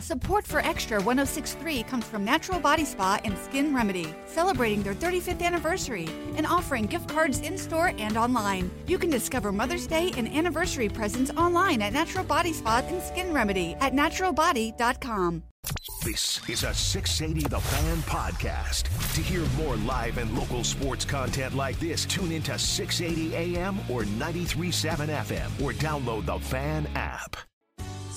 Support for Extra 1063 comes from Natural Body Spa and Skin Remedy, celebrating their 35th anniversary and offering gift cards in store and online. You can discover Mother's Day and anniversary presents online at Natural Body Spa and Skin Remedy at naturalbody.com. This is a 680 The Fan podcast. To hear more live and local sports content like this, tune into 680 AM or 937 FM or download the Fan app.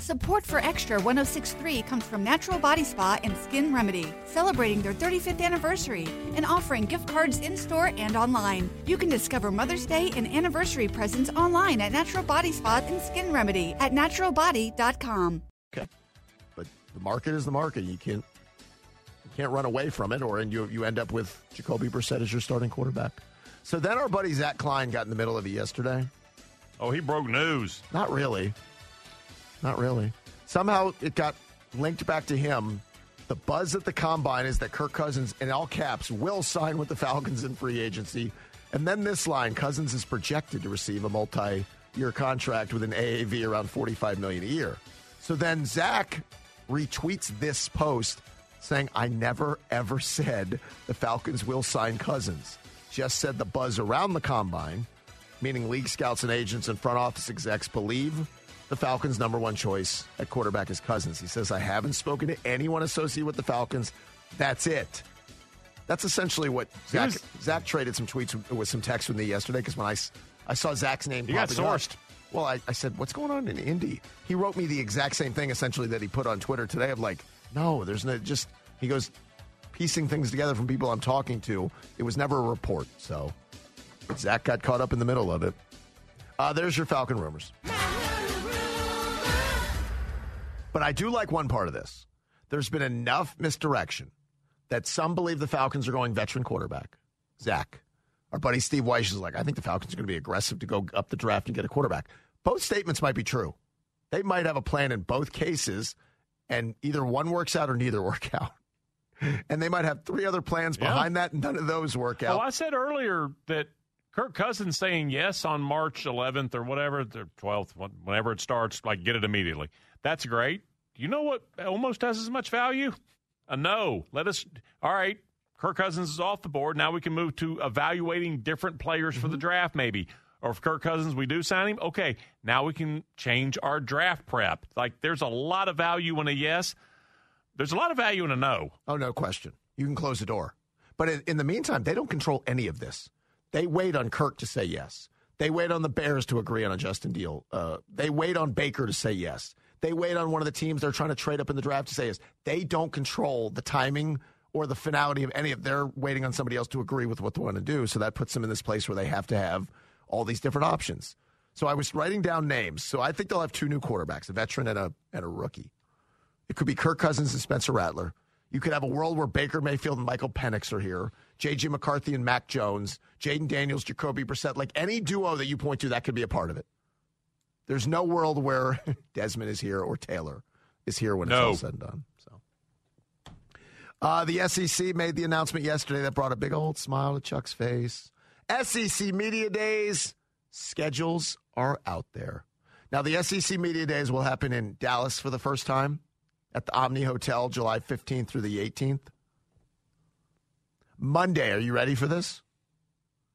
Support for Extra 1063 comes from Natural Body Spa and Skin Remedy, celebrating their 35th anniversary and offering gift cards in store and online. You can discover Mother's Day and anniversary presents online at Natural Body Spa and Skin Remedy at naturalbody.com. Okay. But the market is the market. You can't you can't run away from it, or and you you end up with Jacoby Brissett as your starting quarterback. So then our buddy Zach Klein got in the middle of it yesterday. Oh, he broke news. Not really. Not really. Somehow it got linked back to him. The buzz at the combine is that Kirk Cousins, in all caps, will sign with the Falcons in free agency. And then this line Cousins is projected to receive a multi year contract with an AAV around 45 million a year. So then Zach retweets this post saying, I never ever said the Falcons will sign Cousins. Just said the buzz around the combine, meaning league scouts and agents and front office execs believe the Falcons' number one choice at quarterback is Cousins. He says, I haven't spoken to anyone associated with the Falcons. That's it. That's essentially what Zach, Zach traded some tweets with some text with me yesterday because when I, I saw Zach's name He got popping up- sourced. well, I, I said, what's going on in Indy? He wrote me the exact same thing essentially that he put on Twitter today of like, no, there's no, just, he goes, piecing things together from people I'm talking to. It was never a report. So Zach got caught up in the middle of it. Uh, there's your Falcon rumors. But I do like one part of this. There's been enough misdirection that some believe the Falcons are going veteran quarterback. Zach, our buddy Steve Weiss is like, I think the Falcons are going to be aggressive to go up the draft and get a quarterback. Both statements might be true. They might have a plan in both cases, and either one works out or neither work out. And they might have three other plans Yeah. behind that, and none of those work out. Well, I said earlier that Kirk Cousins saying yes on March 11th or whatever, the 12th, whenever it starts, like get it immediately. That's great. You know what almost has as much value? A no. Let us. All right. Kirk Cousins is off the board. Now we can move to evaluating different players for Mm-hmm. the draft, maybe. Or if Kirk Cousins, we do sign him, okay, now we can change our draft prep. Like there's a lot of value in a yes. There's a lot of value in a no. Oh, no question. You can close the door. But in the meantime, they don't control any of this. They wait on Kirk to say yes. They wait on the Bears to agree on a Justin deal. Uh, they wait on Baker to say yes. They wait on one of the teams they're trying to trade up in the draft to say yes. They don't control the timing or the finality of any of. They're waiting on somebody else to agree with what they want to do. So that puts them in this place where they have to have all these different options. So I was writing down names. So I think they'll have two new quarterbacks, a veteran and a and a rookie. It could be Kirk Cousins and Spencer Rattler. You could have a world where Baker Mayfield and Michael Penix are here, J.J. McCarthy and Mac Jones, Jayden Daniels, Jacoby Brissett. Like any duo that you point to, that could be a part of it. There's no world where Desmond is here or Taylor is here when it's No. all said and done. So, uh, the SEC made the announcement yesterday that brought a big old smile to Chuck's face. SEC Media Days schedules are out there. Now, the SEC Media Days will happen in Dallas for the first time at the Omni Hotel, July 15th through the 18th. Monday, are you ready for this?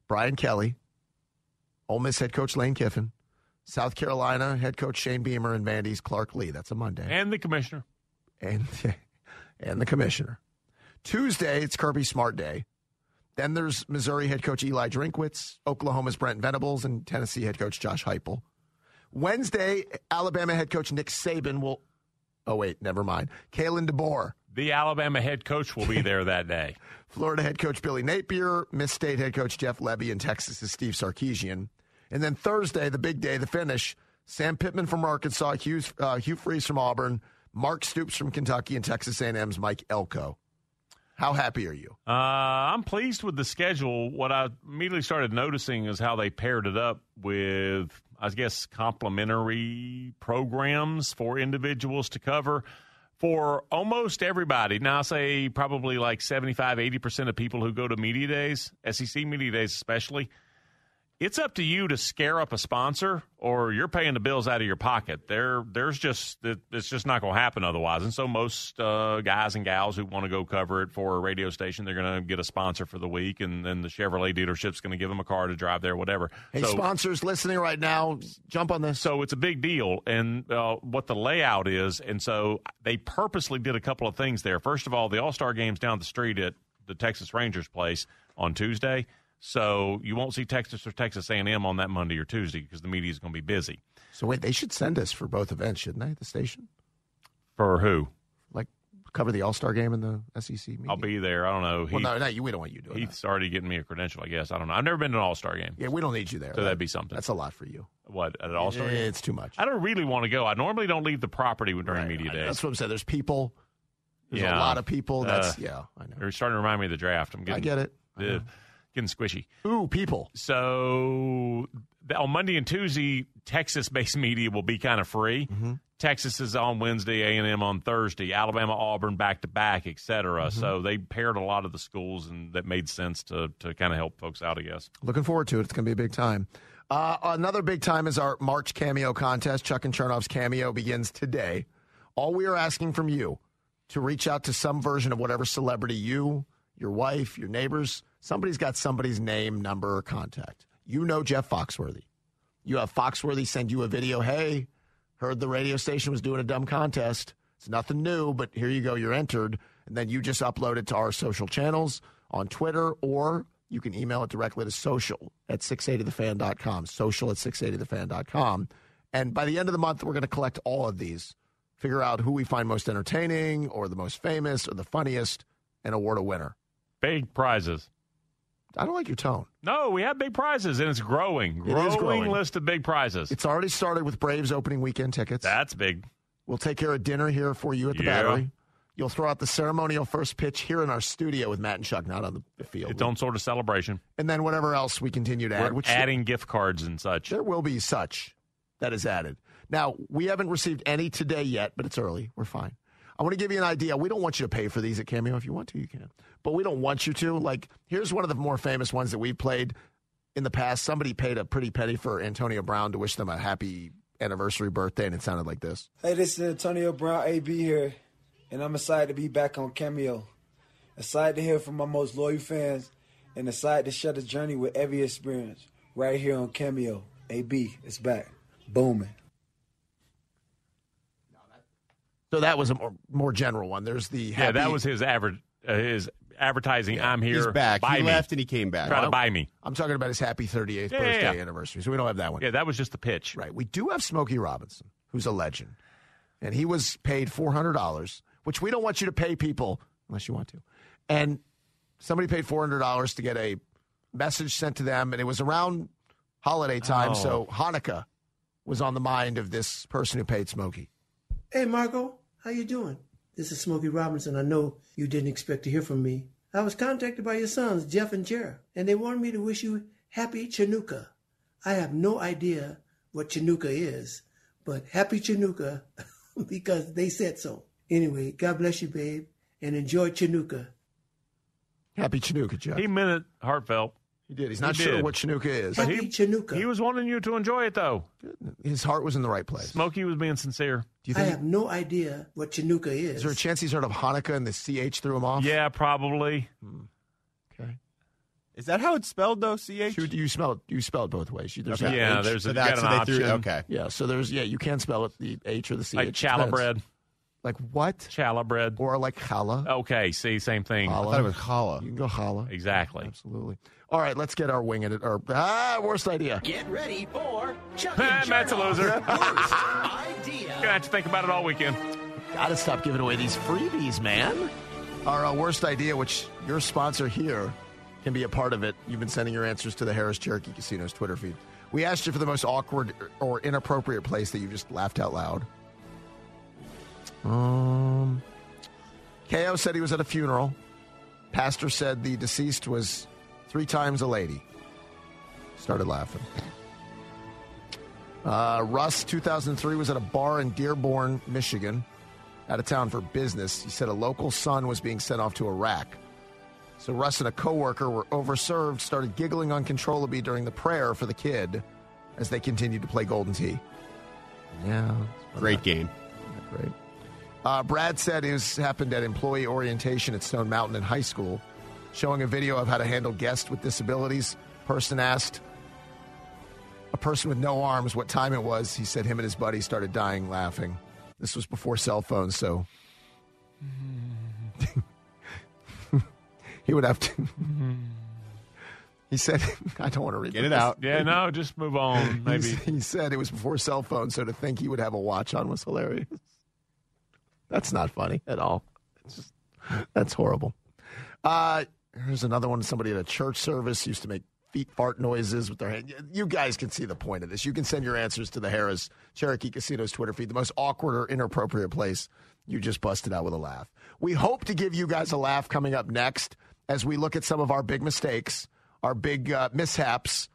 Brian Kelly, Ole Miss head coach Lane Kiffin, South Carolina head coach Shane Beamer, and Vandy's Clark Lea. That's a Monday. And the commissioner. And, and the commissioner. Tuesday, it's Kirby Smart Day. Then there's Missouri head coach Eli Drinkwitz, Oklahoma's Brent Venables, and Tennessee head coach Josh Heupel. Wednesday, Alabama head coach Nick Saban will. Oh wait, never mind. Kalen DeBoer, The Alabama head coach will be there that day. Florida head coach Billy Napier, Miss State head coach Jeff Lebby, and Texas's Steve Sarkisian. And then Thursday, the big day, the finish. Sam Pittman from Arkansas, Hugh, uh, Hugh Freeze from Auburn, Mark Stoops from Kentucky and Texas A&M's Mike Elko. How happy are you? Uh, I'm pleased with the schedule. What I immediately started noticing is how they paired it up with, I guess, complementary programs for individuals to cover for almost everybody. Now, I say probably like 75, 80% of people who go to media days, SEC media days especially, it's up to you to scare up a sponsor or you're paying the bills out of your pocket. There, there's just it's just not going to happen otherwise. And so most uh, guys and gals who want to go cover it for a radio station, they're going to get a sponsor for the week, and then the Chevrolet dealership's going to give them a car to drive there, whatever. Hey, so, sponsors listening right now, jump on this. So it's a big deal, and uh, what the layout is, and so they purposely did a couple of things there. First of all, the All Star game's down the street at the Texas Rangers place on Tuesday. So you won't see Texas or Texas A&M on that Monday or Tuesday because the media is going to be busy. So wait, they should send us for both events, shouldn't they? The station for who? Like cover the All Star game in the SEC. Media? I'll be there. I don't know. Heath, well, no, no, we don't want you doing. Heath's that. already getting me a credential. I guess I don't know. I've never been to an All Star game. Yeah, we don't need you there. So that, would be something. That's a lot for you. What at an All Star? It's too much. I don't really want to go. I normally don't leave the property during right, media days. That's what I'm saying. There's people. There's yeah. a lot of people. That's uh, yeah. I know. You're starting to remind me of the draft. I'm getting. I get it. Getting squishy. Ooh, people. So on Monday and Tuesday, Texas-based media will be kind of free. Mm-hmm. Texas is on Wednesday, A and M on Thursday, Alabama, Auburn back to back, et cetera. Mm-hmm. So they paired a lot of the schools, and that made sense to to kind of help folks out, I guess. Looking forward to it. It's going to be a big time. Uh, another big time is our March cameo contest. Chuck and Chernoff's cameo begins today. All we are asking from you to reach out to some version of whatever celebrity you, your wife, your neighbors, somebody's got somebody's name, number, or contact. You know Jeff Foxworthy. You have Foxworthy send you a video. Hey, heard the radio station was doing a dumb contest. It's nothing new, but here you go. You're entered. And then you just upload it to our social channels on Twitter, or you can email it directly to social at 680thefan.com. Social at 680thefan.com. And by the end of the month, we're going to collect all of these, figure out who we find most entertaining, or the most famous, or the funniest, and award a winner. Big prizes. I don't like your tone. No, we have big prizes, and it's growing. Growing, it is growing. list of big prizes. It's already started with Braves opening weekend tickets. That's big. We'll take care of dinner here for you at the yeah. Battery. You'll throw out the ceremonial first pitch here in our studio with Matt and Chuck, not on the field. Its own sort of celebration. And then whatever else we continue to We're add. Which adding gift cards and such. There will be such that is added. Now, we haven't received any today yet, but it's early. We're fine. I want to give you an idea. We don't want you to pay for these at Cameo. If you want to, you can. But we don't want you to. Like, here's one of the more famous ones that we've played in the past. Somebody paid a pretty penny for Antonio Brown to wish them a happy anniversary birthday, and it sounded like this. Hey, this is Antonio Brown, AB here, and I'm excited to be back on Cameo. Excited to hear from my most loyal fans, and excited to share the journey with every experience right here on Cameo. AB, it's back. Booming. So that was a more, more general one. There's the happy, yeah, that was his average, uh, his advertising. Yeah, I'm here. He's back. Buy he me. left and he came back. Try to buy me. I'm talking about his happy 38th Yeah, birthday yeah, yeah. anniversary. So we don't have that one. Yeah, that was just the pitch. Right. We do have Smokey Robinson, who's a legend, and he was paid four hundred dollars, which we don't want you to pay people unless you want to. And somebody paid four hundred dollars to get a message sent to them, and it was around holiday time, Oh. so Hanukkah was on the mind of this person who paid Smokey. Hey, Marco, how you doing? This is Smokey Robinson. I know you didn't expect to hear from me. I was contacted by your sons, Jeff and Jer, and they wanted me to wish you happy Chanukah. I have no idea what Chanukah is, but happy Chanukah because they said so. Anyway, God bless you, babe, and enjoy Chanukah. Happy Chinooka, Jeff. He meant it heartfelt. He did. He's not He sure did. what Chinooka is. Happy he- Chanukah. He was wanting you to enjoy it, though. His heart was in the right place. Smokey was being sincere. Do you I think? have no idea what Chanukah is. is there a chance he's heard of Hanukkah and the ch threw him off? Yeah, probably. Hmm. Okay. Is that how it's spelled though? Ch. You, you spell it. You spell it both ways. You, there's Okay. a Yeah, H. there's a So you that's got an what they threw. option. Okay. Yeah, so there's yeah, you can spell it the H or the C. Like It challah depends. bread. Like what? Challah bread. Or like challah. Okay, see, same thing. I thought it was challah. You can go challah. Exactly. Absolutely. All right, let's get our wing in it. Or ah, worst idea. Get ready for Chuck Ah, Matt's a loser. Worst idea. Gonna have to think about it all weekend. Gotta stop giving away these freebies, man. Our uh, worst idea, which your sponsor here can be a part of it. You've been sending your answers to the Harrah's Cherokee Casino's Twitter feed. We asked you for the most awkward or inappropriate place that you just laughed out loud. Um, KO said he was at a funeral. Pastor said the deceased was three times a lady. Started laughing. Uh, Russ, 2003, was at a bar in Dearborn, Michigan, out of town for business. He said a local son was being sent off to Iraq. So Russ and a coworker were overserved, started giggling uncontrollably during the prayer for the kid as they continued to play Golden Tee. Yeah. Great game. Great. Uh, Brad said it was happened at employee orientation at Stone Mountain in high school, showing a video of how to handle guests with disabilities. Person asked a person with no arms what time it was. He said him and his buddy started dying laughing. This was before cell phones, so he would have to. he said, "I don't want to read Get it this. out. Yeah, no, just move on. Maybe. He's- He said it was before cell phones, so to think he would have a watch on was hilarious. That's not funny at all. It's just, that's horrible. Uh, here's another one. Somebody at a church service used to make feet fart noises with their hand. You guys can see the point of this. You can send your answers to the Harrah's Cherokee Casino's Twitter feed, the most awkward or inappropriate place. You just busted out with a laugh. We hope to give you guys a laugh coming up next as we look at some of our big mistakes, our big uh, mishaps,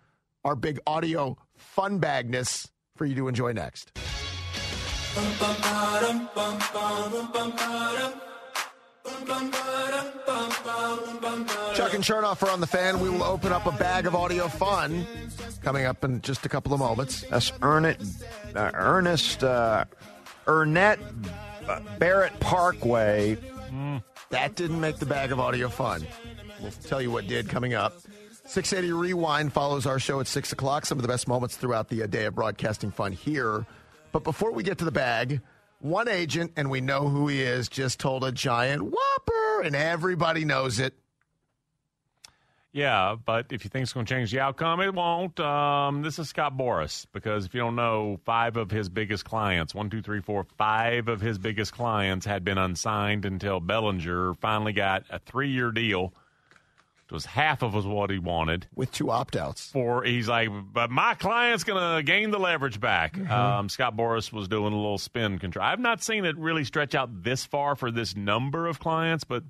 our big audio fun bagness for you to enjoy next. Chuck and Chernoff are on the fan. We will open up a bag of audio fun coming up in just a couple of moments. That's Ernest, uh, Ernest uh, Ernest Barrett Parkway. That didn't make the bag of audio fun. We'll tell you what did coming up. 680 Rewind follows our show at 6 o'clock. Some of the best moments throughout the uh, day of broadcasting fun here. But before we get to the bag, one agent, and we know who he is, just told a giant whopper, and everybody knows it. Yeah, but if you think it's going to change the outcome, it won't. Um, this is Scott Boras because if you don't know, five of his biggest clients one, two, three, four, five of his biggest clients had been unsigned until Bellinger finally got a three year deal. It was half of what he wanted. With two opt outs. For he's like, but my client's going to gain the leverage back. Mm-hmm. Um, Scott Boras was doing a little spin control. I've not seen it really stretch out this far for this number of clients, but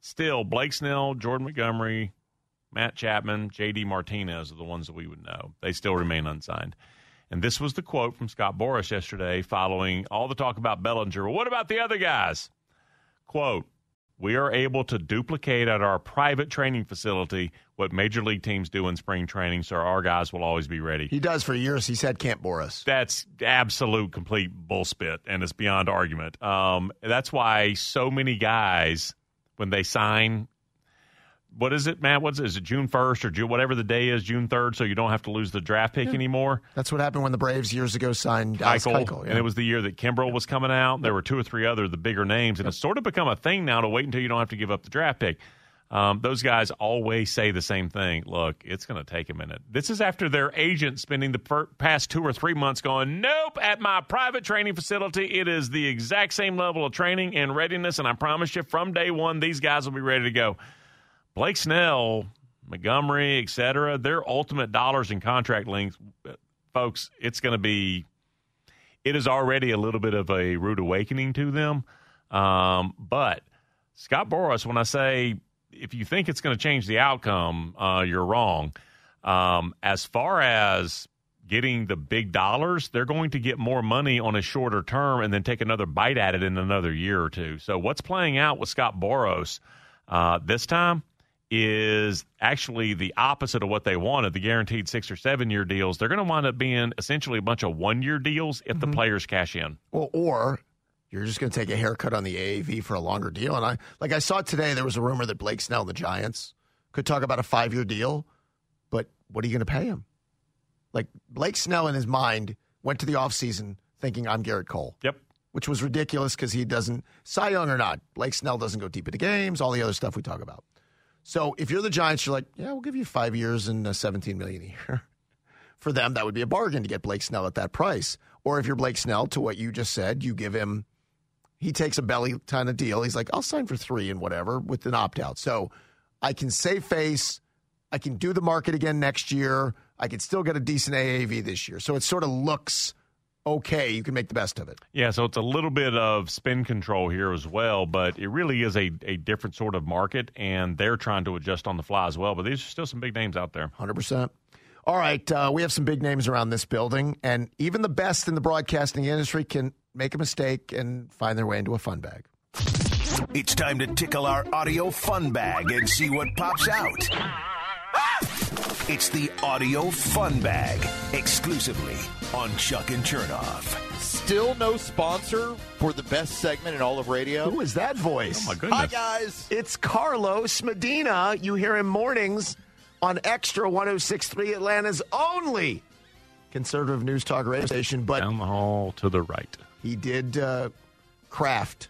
still, Blake Snell, Jordan Montgomery, Matt Chapman, J.D. Martinez are the ones that we would know. They still remain unsigned. And this was the quote from Scott Boras yesterday following all the talk about Bellinger. Well, what about the other guys? Quote, we are able to duplicate at our private training facility what major league teams do in spring training, so our guys will always be ready. He does for years. He's had Camp Boras. That's absolute complete bullspit, and it's beyond argument. Um, that's why so many guys, when they sign, what is it, Matt? What's it? Is it June first or June, whatever the day is, June third, so you don't have to lose the draft pick anymore? That's what happened when the Braves years ago signed Keuchel, Keuchel, yeah. and it was the year that Kimbrel was coming out. There were two or three other the bigger names, and it's sort of become a thing now to wait until you don't have to give up the draft pick. Um, those guys always say the same thing. Look, it's going to take a minute. This is after their agent spending the per- past two or three months going, nope, at my private training facility, it is the exact same level of training and readiness, and I promise you, from day one, these guys will be ready to go. Blake Snell, Montgomery, et cetera, their ultimate dollars and contract length, folks, it's going to be, it is already a little bit of a rude awakening to them. Um, but Scott Boras, when I say if you think it's going to change the outcome, uh, you're wrong. Um, as far as getting the big dollars, they're going to get more money on a shorter term and then take another bite at it in another year or two. So what's playing out with Scott Boras uh, this time is actually the opposite of what they wanted. The guaranteed six or seven year deals, they're going to wind up being essentially a bunch of one year deals if the mm-hmm. players cash in. Well, or you're just going to take a haircut on the AAV for a longer deal. And I, like I saw today, there was a rumor that Blake Snell and the Giants could talk about a five year deal, but what are you going to pay him? Like Blake Snell in his mind went to the offseason thinking I'm Gerrit Cole. Yep. Which was ridiculous because he doesn't, Cy Young or not, Blake Snell doesn't go deep into games, all the other stuff we talk about. So if you're the Giants, you're like, yeah, we'll give you five years and uh, 17 million a year. For them, that would be a bargain to get Blake Snell at that price. Or if you're Blake Snell, to what you just said, you give him, he takes a belly kind of deal. He's like, I'll sign for three and whatever with an opt out. So I can save face. I can do the market again next year. I can still get a decent AAV this year. So it sort of looks okay, you can make the best of it. Yeah, so it's a little bit of spin control here as well, but it really is a, a different sort of market, and they're trying to adjust on the fly as well. But these are still some big names out there. 100%. All right, uh, we have some big names around this building, and even the best in the broadcasting industry can make a mistake and find their way into a fun bag. It's time to tickle our audio fun bag and see what pops out. It's the audio fun bag exclusively on Chuck and Chernoff. Still no sponsor for the best segment in all of radio. Who is that voice? Oh, my goodness. Hi, guys. It's Carlos Medina. You hear him mornings on Extra 1063, Atlanta's only conservative news talk radio station. But Down the hall to the right. he did uh, craft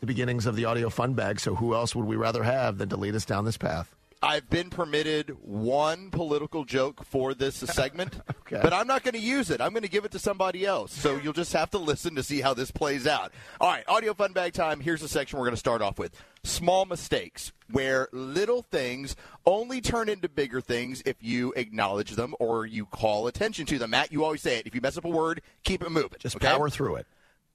the beginnings of the audio fun bag. So who else would we rather have than to lead us down this path? I've been permitted one political joke for this segment, Okay. but I'm not going to use it. I'm going to give it to somebody else. So you'll just have to listen to see how this plays out. All right, audio fun bag time. Here's the section we're going to start off with small mistakes, where little things only turn into bigger things if you acknowledge them or you call attention to them. Matt, you always say it. If you mess up a word, keep it moving. Just okay? power through it.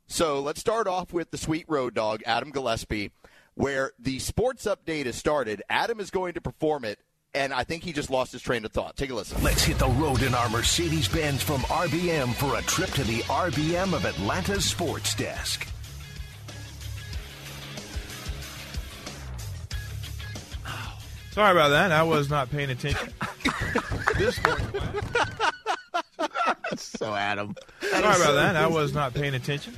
So let's start off with the sweet road dog, Adam Gillespie, where the sports update has started. Adam is going to perform it, and I think he just lost his train of thought. Take a listen. Let's hit the road in our Mercedes Benz from RBM for a trip to the RBM of Atlanta's sports desk. Sorry about that. I was not paying attention. this morning. So, Adam. Sorry about that. I was not paying attention.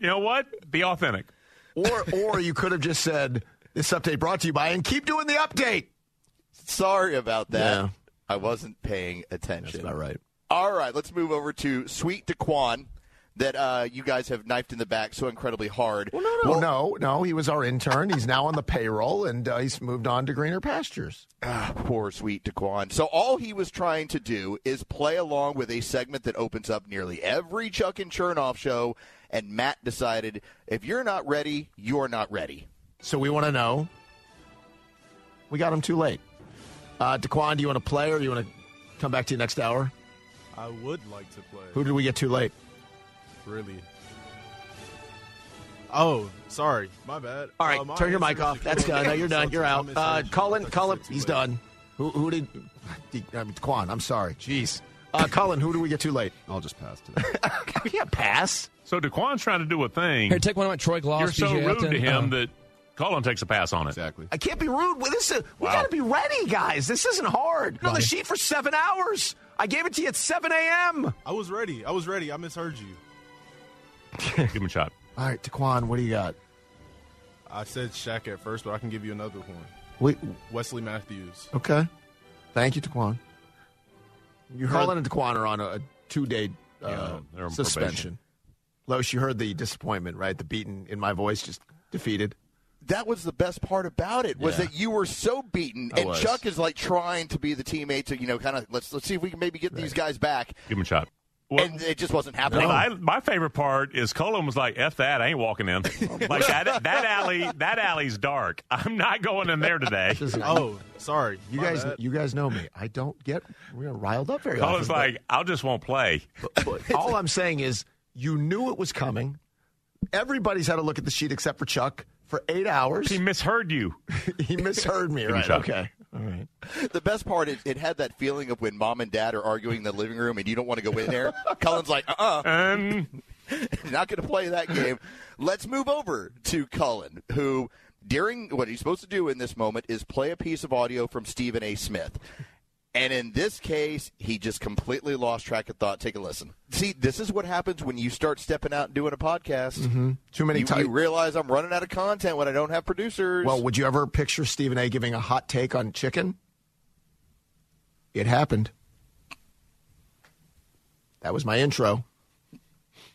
You know what? Be authentic. Or, or you could have just said, this update brought to you by, and keep doing the update. Sorry about that. Yeah. I wasn't paying attention. That's about right. All right, let's move over to Sweet Daquan that uh, you guys have knifed in the back so incredibly hard. Well, no, no, no, no. He was our intern. He's now on the payroll, and uh, he's moved on to greener pastures. Ah, poor sweet Daquan. So all he was trying to do is play along with a segment that opens up nearly every Chuck and Chernoff show, and Matt decided if you're not ready, you're not ready. So we want to know. We got him too late. Uh, Daquan, do you want to play, or do you want to come back to you next hour? I would like to play. Who did we get too late? Really? Oh, sorry. My bad. All right, Uh, turn your mic off. That's Shaquille done. No, you're done. You're out. misheard Uh, you. Colin, I thought you Colin, he's late. done. Who, who did? I mean, Daquan, I'm sorry. Jeez. Uh, Colin, who did we get too late? I'll just pass today. we can't pass. So Daquan's trying to do a thing. Here, take one of my Troy Gloss. You're so PGA rude to him Uh, that Colin takes a pass on it. exactly. I can't be rude. Well, this is, we Wow. got to be ready, guys. This isn't hard. You're on the sheet for seven hours. I gave it to you at 7 a.m. I was ready. I was ready. I misheard you. Give him a shot. All right, Daquan, what do you got? I said Shaq at first, but I can give you another one. Wait, Wesley Matthews. okay. Thank you, Daquan. You Colin and Daquan are on a, a two-day uh, Yeah, they're suspension. Loesch, you heard the disappointment, right? The beaten in my voice, just defeated. That was the best part about it was Yeah. that you were so beaten, I and was. Chuck is like trying to be the teammate to you know kind of let's let's see if we can maybe get these guys back, Give him a shot. and it just wasn't happening. I, my favorite part is Colin was like, "F that, I ain't walking in." Oh, like that, that alley, that alley's dark. I'm not going in there today. Oh, sorry. You My guys, bad. you guys know me. I don't get you know, riled up very Colin's often. like, "I'll just won't play." but, but all I'm saying is, you knew it was coming. Everybody's had a look at the sheet except for Chuck for eight hours. He misheard you. he misheard me, Give me a right? shot. Okay, all right. The best part is it had that feeling of when mom and dad are arguing in the living room and you don't want to go in there. Cullen's like, uh uh Um, not going to play that game. Let's move over to Cullen, who during what he's supposed to do in this moment is play a piece of audio from Stephen A. Smith. And in this case, he just completely lost track of thought. Take a listen. See, this is what happens when you start stepping out and doing a podcast. Mm-hmm. Too many You, times. you realize I'm running out of content when I don't have producers. Well, would you ever picture Stephen A. giving a hot take on chicken? It happened. That was my intro.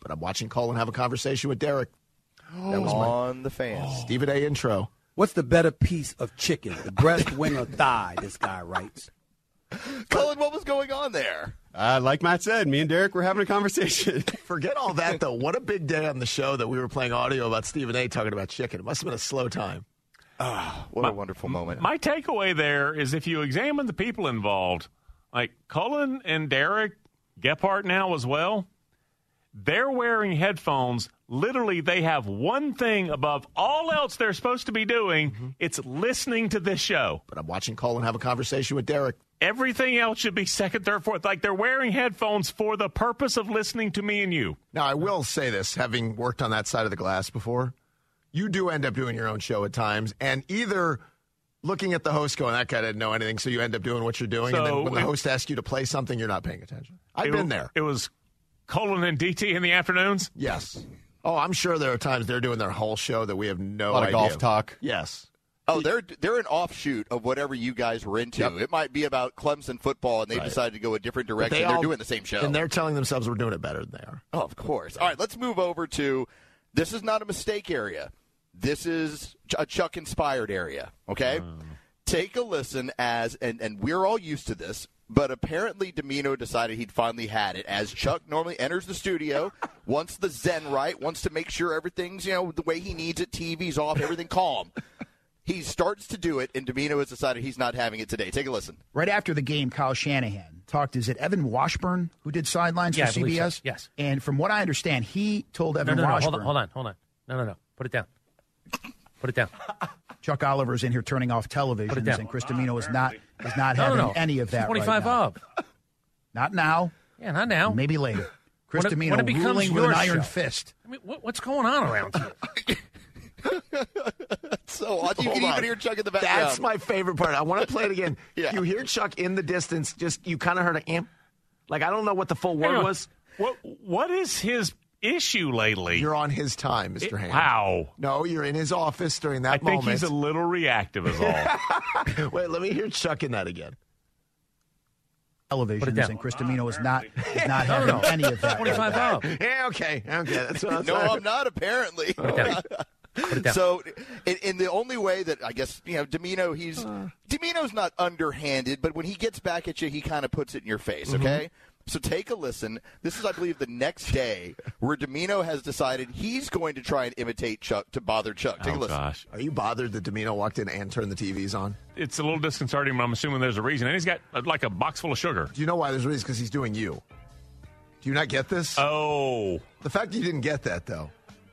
But I'm watching Colin have a conversation with Derek. That was my on the fans. Stephen A. intro. What's the better piece of chicken, the breast, wing, or thigh? This guy writes. Cullen, what was going on there? Uh, like Matt said, me and Derek were having a conversation. Forget all that, though. What a big day on the show that we were playing audio about Stephen A. talking about chicken. It must have been a slow time. What a wonderful moment. my takeaway there is if you examine the people involved, like Cullen and Derek Gephardt now as well, They're wearing headphones. Literally, they have one thing above all else they're supposed to be doing. It's listening to this show. But I'm watching Colin have a conversation with Derek. Everything else should be second, third, fourth. Like they're wearing headphones for the purpose of listening to me and you. Now, I will say this, having worked on that side of the glass before, you do end up doing your own show at times, and either looking at the host going, that guy didn't know anything, so you end up doing what you're doing, and So then when the it- host asks you to play something, you're not paying attention. I've It- been there. It was Colin and DT in the afternoons. Yes. Oh, I'm sure there are times they're doing their whole show that we have no A lot of idea. golf talk. Yes. Oh, they're they're an offshoot of whatever you guys were into. Yep. It might be about Clemson football, and they Right. decided to go a different direction. they They are all- doing the same show. And they're telling themselves we're doing it better than they are. Oh, of course. All right, let's move over to this is not a mistake area. This is a Chuck inspired area. Okay, hmm. take a listen as and and we're all used to this, but apparently Domino decided he'd finally had it. As Chuck normally enters the studio, wants the zen right, wants to make sure everything's you know the way he needs it, TV's off, everything calm. He starts to do it, and Domino has decided he's not having it today. Take a listen. Right after the game, Kyle Shanahan talked. Is it Evan Washburn who did sidelines Yeah, for I believe so. CBS? Yes. And from what I understand, he told No, Evan no, no. Washburn. Hold on, hold on, hold on. No, no, no. Put it down. Put it down. Chuck Oliver's in here turning off televisions, down. and Chris ah, Domino is not is not No, no, having no. any of that. Twenty-five right now. up. Not now. Yeah, not now. Maybe later. Chris When it- Domino when it becomes ruling with an iron show. fist. I mean, what, what's going on around here? So uh, odd. You Hold can on. even hear Chuck in the background. That's my favorite part. I want to play it again. Yeah. You hear Chuck in the distance, just you kind of heard an amp. Like I don't know what the full word was. What What is his issue lately? You're on his time, Mr. Ham. How? No, you're in his office during that I think moment. he's a little reactive, is all. Wait, let me hear Chuck in that again. Televisions, and Chris Domino is not is not having any of that. Twenty-five right now. up. Yeah, okay, okay. That's what I was no, saying. I'm not. Apparently. Put it down. Put it down. So, in, in the only way that I guess you know, Domino, he's Domino's not underhanded, but when he gets back at you, he kind of puts it in your face. Mm-hmm. Okay. So take a listen. This is, I believe, the next day where Domino has decided he's going to try and imitate Chuck to bother Chuck. Take a oh listen. gosh, Are you bothered that Domino walked in and turned the TVs on? it's a little disconcerting, but I'm assuming there's a reason. And he's got uh, like a box full of sugar. Do you know why there's a reason? Because he's doing you. Do you not get this? Oh, the fact that you didn't get that, though,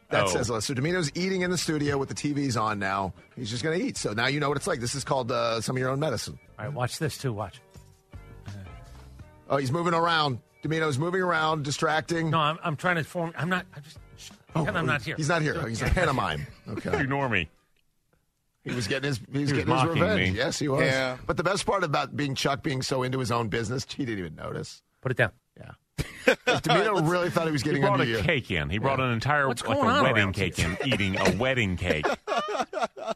that Oh. says a lot. So Domino's eating in the studio with the TVs on now. He's just going to eat. So now you know what it's like. This is called uh, some of your own medicine. All right, watch this too. Watch. Oh, he's moving around. Domino's moving around, distracting. No, I'm, I'm trying to form. I'm not. I'm just. Oh, I'm not here. He's not here. He's a pantomime. Okay. ignore me. He was getting his he was He was getting his mocking revenge. me. Yes, he was. Yeah. But the best part about being Chuck being so into his own business, he didn't even notice. Put it down. Yeah. Like, Domino really thought he was He getting brought under a you. cake in. He brought an entire What's like going a on wedding around cake in, eating a wedding cake.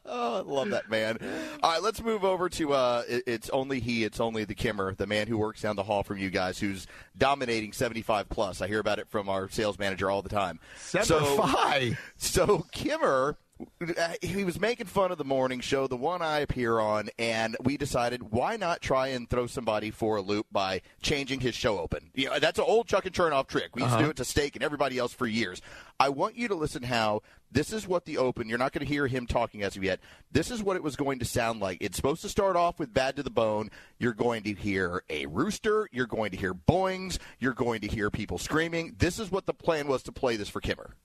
Oh, I love that man. All right, let's move over to uh, it- it's only he, it's only the Kimmer, the man who works down the hall from you guys, who's dominating 75 plus. I hear about it from our sales manager all the time. Seventy-five. So Kimmer, uh, Uh, he was making fun of the morning show, the one I appear on, and we decided why not try and throw somebody for a loop by changing his show open. You know, that's an old Chuck and Chernoff trick. We used to uh-huh. do it to Steak and everybody else for years. I want you to listen how this is what the open. You're not going to hear him talking as of yet. This is what it was going to sound like. It's supposed to start off with bad to the bone. You're going to hear a rooster. You're going to hear boings. You're going to hear people screaming. This is what the plan was to play this for Kimmer.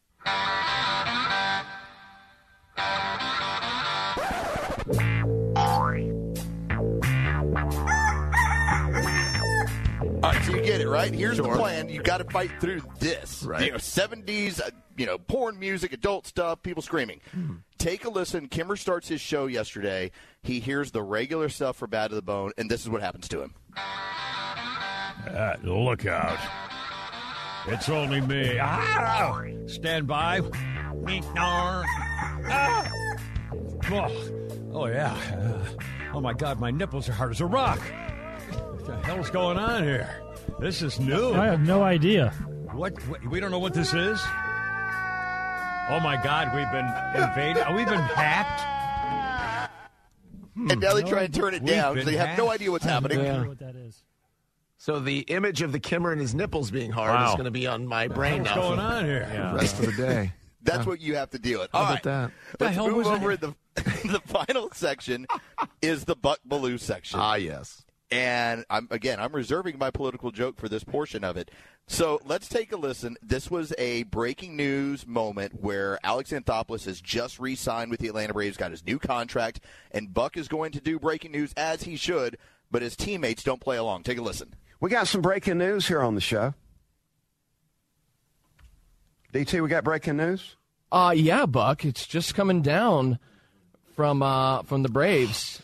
Right, so you get it, right? Here's the plan. You got to fight through this. Right. You know, 70s, uh, you know, porn music, adult stuff, people screaming. Take a listen. Kimmer starts his show yesterday. He hears the regular stuff for Bad to the Bone, and this is what happens to him. Uh, look out. It's only me. Ah! Stand by. Ah! Oh, oh, yeah. Uh, oh, my God, my nipples are hard as a rock. What the hell's going on here? This is new. I have no idea. What, what? We don't know what this is? Oh, my God, we've been invaded. Are We've been hacked. And now they try and turn it We've down been because they have no idea what's happening. I don't know what that is. So the image of the Kimmer and his nipples being hard Wow. is going to be on my brain What's now going for on here? the rest of the day. That's what you have to deal with. How All about right. that? the Let's hell move was over it? the the final section is the Buck Belue section. Ah, yes. And I'm again, I'm reserving my political joke for this portion of it. So let's take a listen. This was a breaking news moment where Alex Anthopoulos has just re-signed with the Atlanta Braves, got his new contract, and Buck is going to do breaking news as he should, but his teammates don't play along. Take a listen. We got some breaking news here on the show. DT, we got breaking news? Uh yeah, Buck. It's just coming down from uh from the Braves.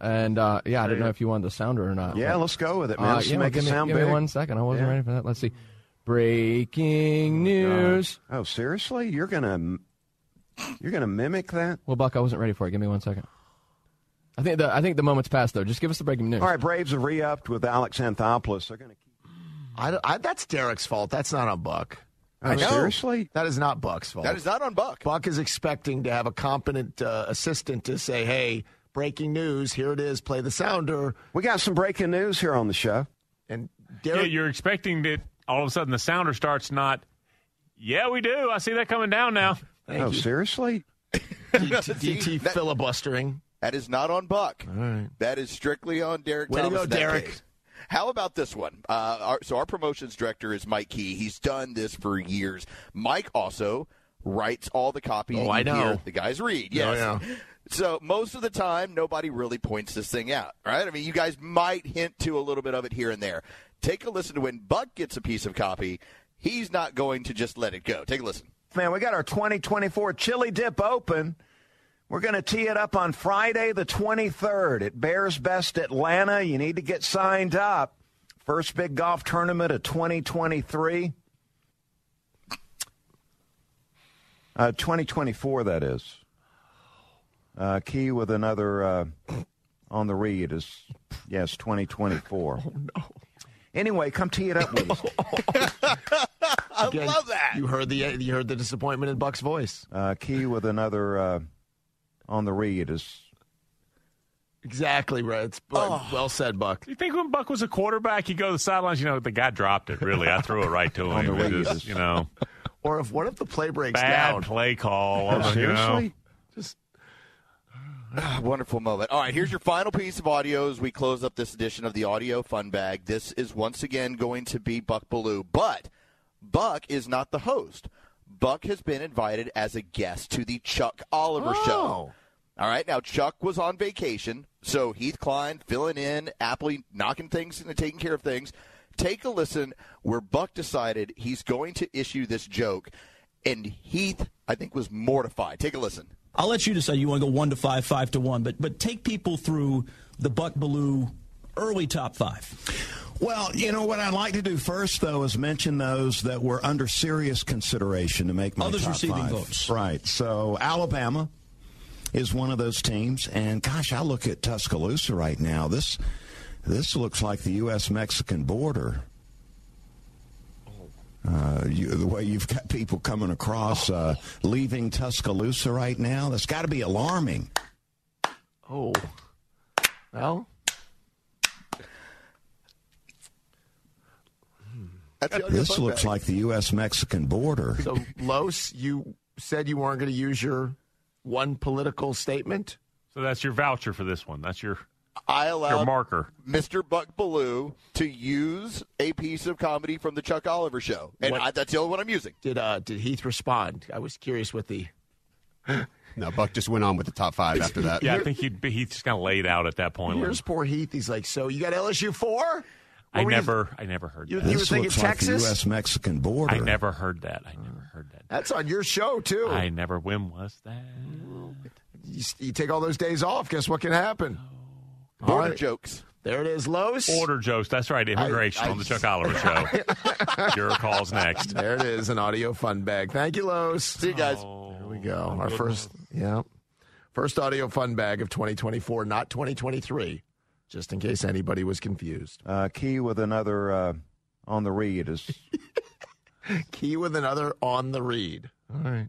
And uh, yeah, I didn't know if you wanted the sounder or not. Yeah, but- let's go with it, man. Uh, Let's yeah, make give it me, sound give big. me one second. I wasn't Yeah. ready for that. Let's see. Breaking news. Oh, seriously? You're gonna you're gonna mimic that? Well, Buck, I wasn't ready for it. Give me one second. I think the I think the moment's passed though. Just give us the breaking news. All right, Braves have re-upped with Alex Anthopoulos. They're going to keep. I, don't- I, that's Derek's fault. That's not on Buck. Oh, seriously? That is not Buck's fault. That is not on Buck. Buck is expecting to have a competent uh, assistant to say, "Hey, breaking news! Here it is. Play the sounder." We got some breaking news here on the show. And Yeah, you're expecting that all of a sudden the sounder starts not. Yeah, we do. I see that coming down now. oh, seriously? DT that- filibustering. That is not on Buck. All right. That is strictly on Derek Way to go, Derek. case. How about this one? Uh, our, so our promotions director is Mike Key. He's done this for years. Mike also writes all the copy. Oh, I know. the guys read. Oh, yeah. So most of the time, nobody really points this thing out, right? I mean, you guys might hint to a little bit of it here and there. Take a listen to when Buck gets a piece of copy. He's not going to just let it go. Take a listen. Man, we got our 2024 Chili Dip open. We're going to tee it up on Friday, the 23rd at Bears Best Atlanta. You need to get signed up. First big golf tournament of 2023. Uh, 2024, that is. Uh, key with another uh, on the read is, yes, 2024. Oh, no. Anyway, come tee it up with us. I Again, love that. You heard the you heard the disappointment in Buck's voice. Uh, key with another uh, on the read is Exactly right. It's Oh. well said, Buck. You think when Buck was a quarterback, you go to the sidelines, you know, the guy dropped it, really. I threw it right to On him. the read. just, you know, Or if what if the play breaks bad down? play call. you know. Ah, Wonderful moment. All right, here's your final piece of audio as we close up this edition of the Audio Fun Bag. This is once again going to be Buck Belue, but Buck is not the host. Buck has been invited as a guest to the Chuck Oliver Oh. Show. All right, now Chuck was on vacation, so Heath Klein filling in, aptly knocking things and taking care of things. Take a listen where Buck decided he's going to issue this joke, and Heath, I think, was mortified. Take a listen. I'll let you decide. You want to go one to five, five to one, but but take people through the Buck Belue early top five. Well, you know what I'd like to do first, though, is mention those that were under serious consideration to make my Others top receiving five. votes. Right. So Alabama is one of those teams, and gosh, I look at Tuscaloosa right now. This this looks like the U.S. Mexican border. Uh, you, the way you've got people coming across, uh, leaving Tuscaloosa right now, that's got to be alarming. oh, well, That's the Audio This looks Bag. like the U.S. Mexican border. so Los, you said you weren't going to use your one political statement. So that's your voucher for this one. That's your I your allowed marker. Mr. Buck Belue to use a piece of comedy from the Chuck Oliver show, and What- I, that's the only one I'm using. Did uh did Heath respond? I was curious what the No, Buck just went on with the top five after that. Yeah, I think he'd be, he's just kind of laid out at that point. Here's poor Heath. He's like, so you got LSU four? I What you- never, I never heard You- that. you were This thinking looks like the U.S. Mexican border. I never heard that. I never heard that. That's on your show too. I never. When was that? You, you take all those days off. Guess what can happen? All Border right. jokes. There it is, Los. Order jokes. That's right. Immigration I- on the Chuck Oliver show. Your call's next. There it is, an audio fun bag. Thank you, Los. See you guys. There we go. Our first, yeah, first audio fun bag of 2024, not 2023. Just in case anybody was confused. Uh, key with another uh, on the read is Key with another on the read. All right.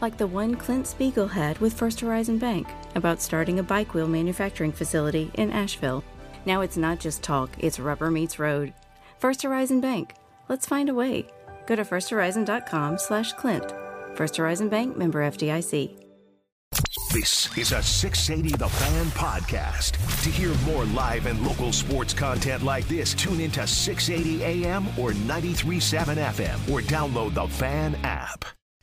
like the one Clint Spiegel had with First Horizon Bank about starting a bike wheel manufacturing facility in Asheville. Now it's not just talk, it's rubber meets road. First Horizon Bank. Let's find a way. Go to firsthorizon.com slash Clint. First Horizon Bank member FDIC. This is a 680 The Fan podcast. To hear more live and local sports content like this, tune into 680 AM or 937 FM or download the Fan app.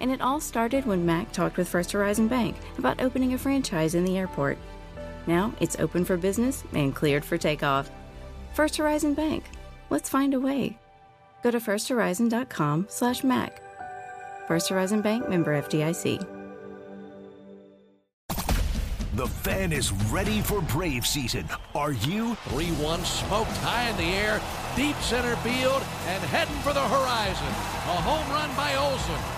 And it all started when Mac talked with First Horizon Bank about opening a franchise in the airport. Now it's open for business and cleared for takeoff. First Horizon Bank. Let's find a way. Go to firsthorizon.com slash Mac. First Horizon Bank member FDIC. The fan is ready for Brave season. Are you? 3 1 smoked high in the air, deep center field, and heading for the horizon. A home run by Olson.